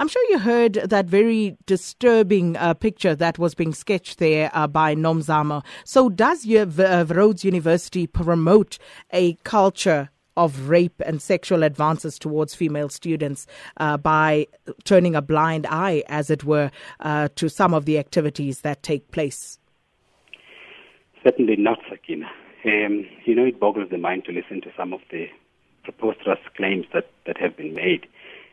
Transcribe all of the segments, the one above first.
I'm sure you heard that very disturbing uh, picture that was being sketched there uh, by Nomzamo. So, does your, uh, Rhodes University promote a culture of rape and sexual advances towards female students uh, by turning a blind eye, as it were, uh, to some of the activities that take place? Certainly not, Sakina. Um, you know, it boggles the mind to listen to some of the preposterous claims that, that have been made.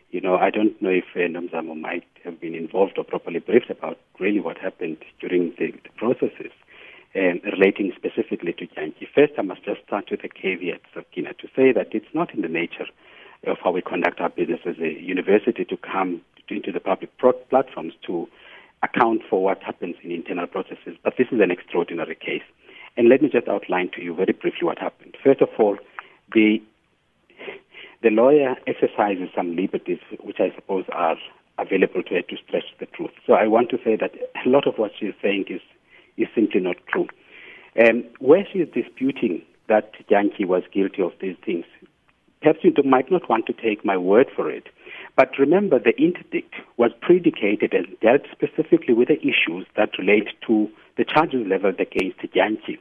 You know, I don't know if uh, might have been involved or properly briefed about really what happened during the, the processes um, relating specifically to Dyantyi. First, I must just start with a caveat, Sakina, to say that it's not in the nature of how we conduct our business as a university to come into the public pro- platforms to account for what happens in internal processes. But this is an extraordinary case. And let me just outline to you very briefly what happened. First of all, the the lawyer exercises some liberties, which I suppose are available to her to stretch the truth. So I want to say that a lot of what she's saying is is simply not true. Um, where she is disputing that Dyantyi was guilty of these things, perhaps you might not want to take my word for it. But remember, the interdict was predicated and dealt specifically with the issues that relate to the charges leveled against Dyantyi.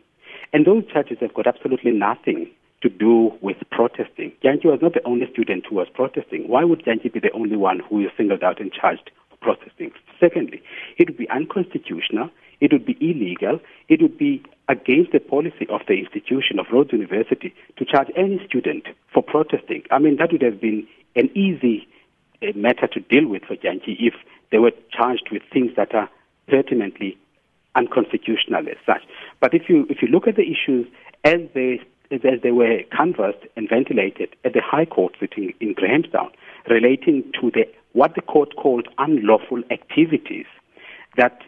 And those charges have got absolutely nothing to do with protesting. Dyantyi was not the only student who was protesting. Why would Dyantyi be the only one who is singled out and charged for protesting? Secondly, it would be unconstitutional it would be illegal. It would be against the policy of the institution of Rhodes University to charge any student for protesting. I mean, that would have been an easy uh, matter to deal with for Dyantyi if they were charged with things that are pertinently unconstitutional as such. But if you if you look at the issues as they as they were canvassed and ventilated at the High Court sitting in Grahamstown, relating to the what the court called unlawful activities that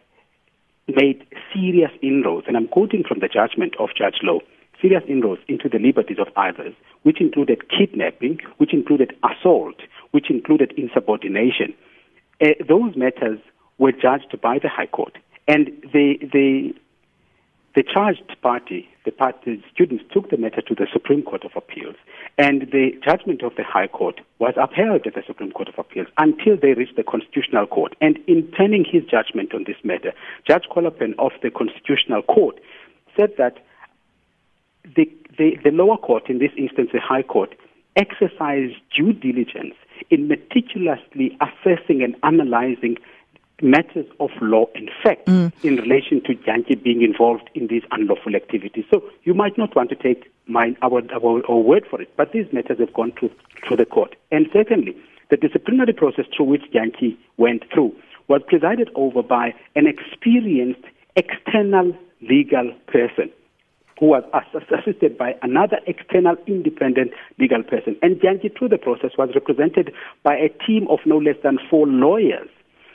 made serious inroads, and I'm quoting from the judgment of Judge Lowe, serious inroads into the liberties of others, which included kidnapping, which included assault, which included insubordination. Uh, those matters were judged by the High Court, and the, the the charged party, the party students took the matter to the Supreme Court of Appeals, and the judgment of the High Court was upheld at the Supreme Court of Appeals until they reached the Constitutional Court. And in turning his judgment on this matter, Judge Kollapen of the Constitutional Court said that the, the, the lower court, in this instance the High Court, exercised due diligence in meticulously assessing and analyzing matters of law and fact mm. in relation to Dyantyi being involved in these unlawful activities. So you might not want to take my, our, our, our word for it, but these matters have gone to, to the court. And secondly, the disciplinary process through which Dyantyi went through was presided over by an experienced external legal person who was assisted by another external independent legal person. And Dyantyi, through the process, was represented by a team of no less than four lawyers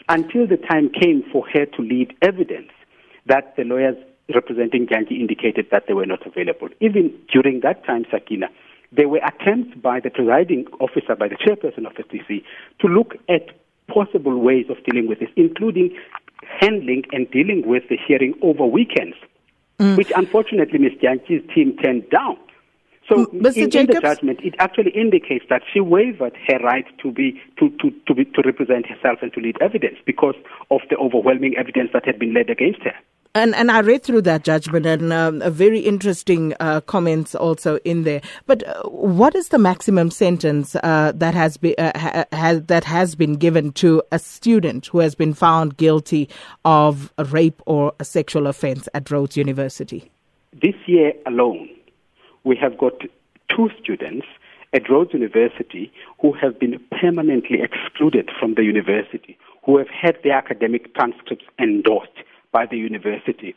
until the time came for her to lead evidence that the lawyers representing Dyantyi indicated that they were not available. Even during that time, Sakina, there were attempts by the presiding officer, by the chairperson of the STC, to look at possible ways of dealing with this, including handling and dealing with the hearing over weekends, mm. which unfortunately Ms. Dyantyi's team turned down. So Mr. In, in, the judgment, it actually indicates that she waived her right to be to, to, to, be, to represent herself and to lead evidence because of the overwhelming evidence that had been led against her. And and I read through that judgment and um, a very interesting uh, comments also in there. But uh, what is the maximum sentence uh, that has been uh, ha- has, that has been given to a student who has been found guilty of a rape or a sexual offence at Rhodes University? This year alone, we have got two students at Rhodes University who have been permanently excluded from the university, who have had their academic transcripts endorsed by the university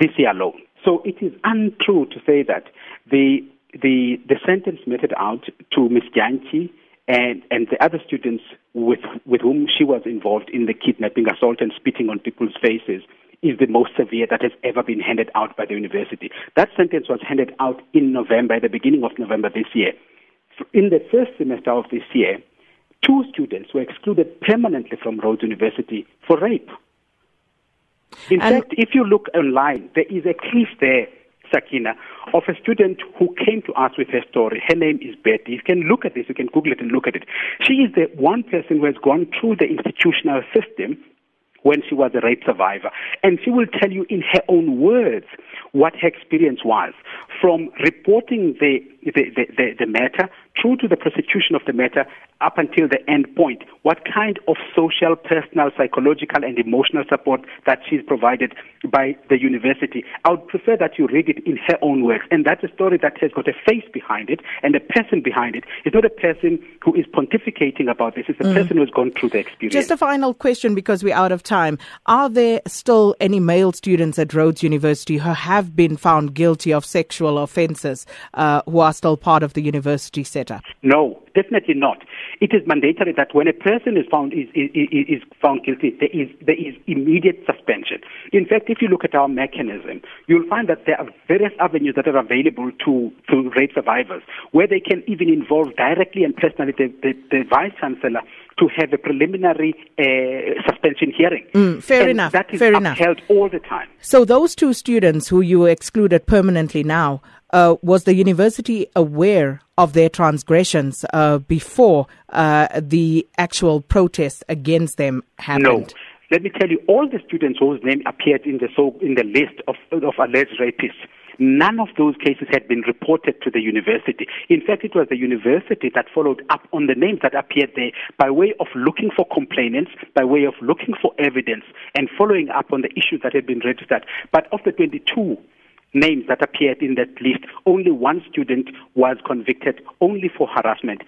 this year alone. So it is untrue to say that the the the sentence meted out to Ms. Dyantyi and, and the other students with with whom she was involved in the kidnapping, assault, and spitting on people's faces is the most severe that has ever been handed out by the university. That sentence was handed out in November, at the beginning of November this year. In the first semester of this year, two students were excluded permanently from Rhodes University for rape. In and fact, if you look online, there is a case there Sakina, of a student who came to us with her story. Her name is Betty. You can look at this, you can Google it and look at it. She is the one person who has gone through the institutional system when she was a rape survivor. And she will tell you in her own words what her experience was from reporting the, the, the, the, the matter through to the prosecution of the matter up until the end point, what kind of social, personal, psychological, and emotional support that she's provided by the university. I would prefer that you read it in her own words. And that's a story that has got a face behind it and a person behind it. It's not a person who is pontificating about this, it's a mm. person who's gone through the experience. Just a final question because we're out of time. Are there still any male students at Rhodes University who have been found guilty of sexual offences uh, who are still part of the university setup? No, definitely not it is mandatory that when a person is found is, is, is found guilty, there is there is immediate suspension. In fact, if you look at our mechanism, you'll find that there are various avenues that are available to to rape survivors, where they can even involve directly and personally the, the, the vice chancellor to have a preliminary uh, suspension hearing. Mm, fair and enough. That is fair upheld enough. all the time. So those two students who you excluded permanently now, uh, was the university aware of their transgressions uh, before uh, the actual protest against them happened? No. Let me tell you, all the students whose name appeared in the so in the list of, of alleged rapists, none of those cases had been reported to the university. In fact, it was the university that followed up on the names that appeared there by way of looking for complainants, by way of looking for evidence, and following up on the issues that had been registered. But of the 22 names that appeared in that list, only one student was convicted only for harassment.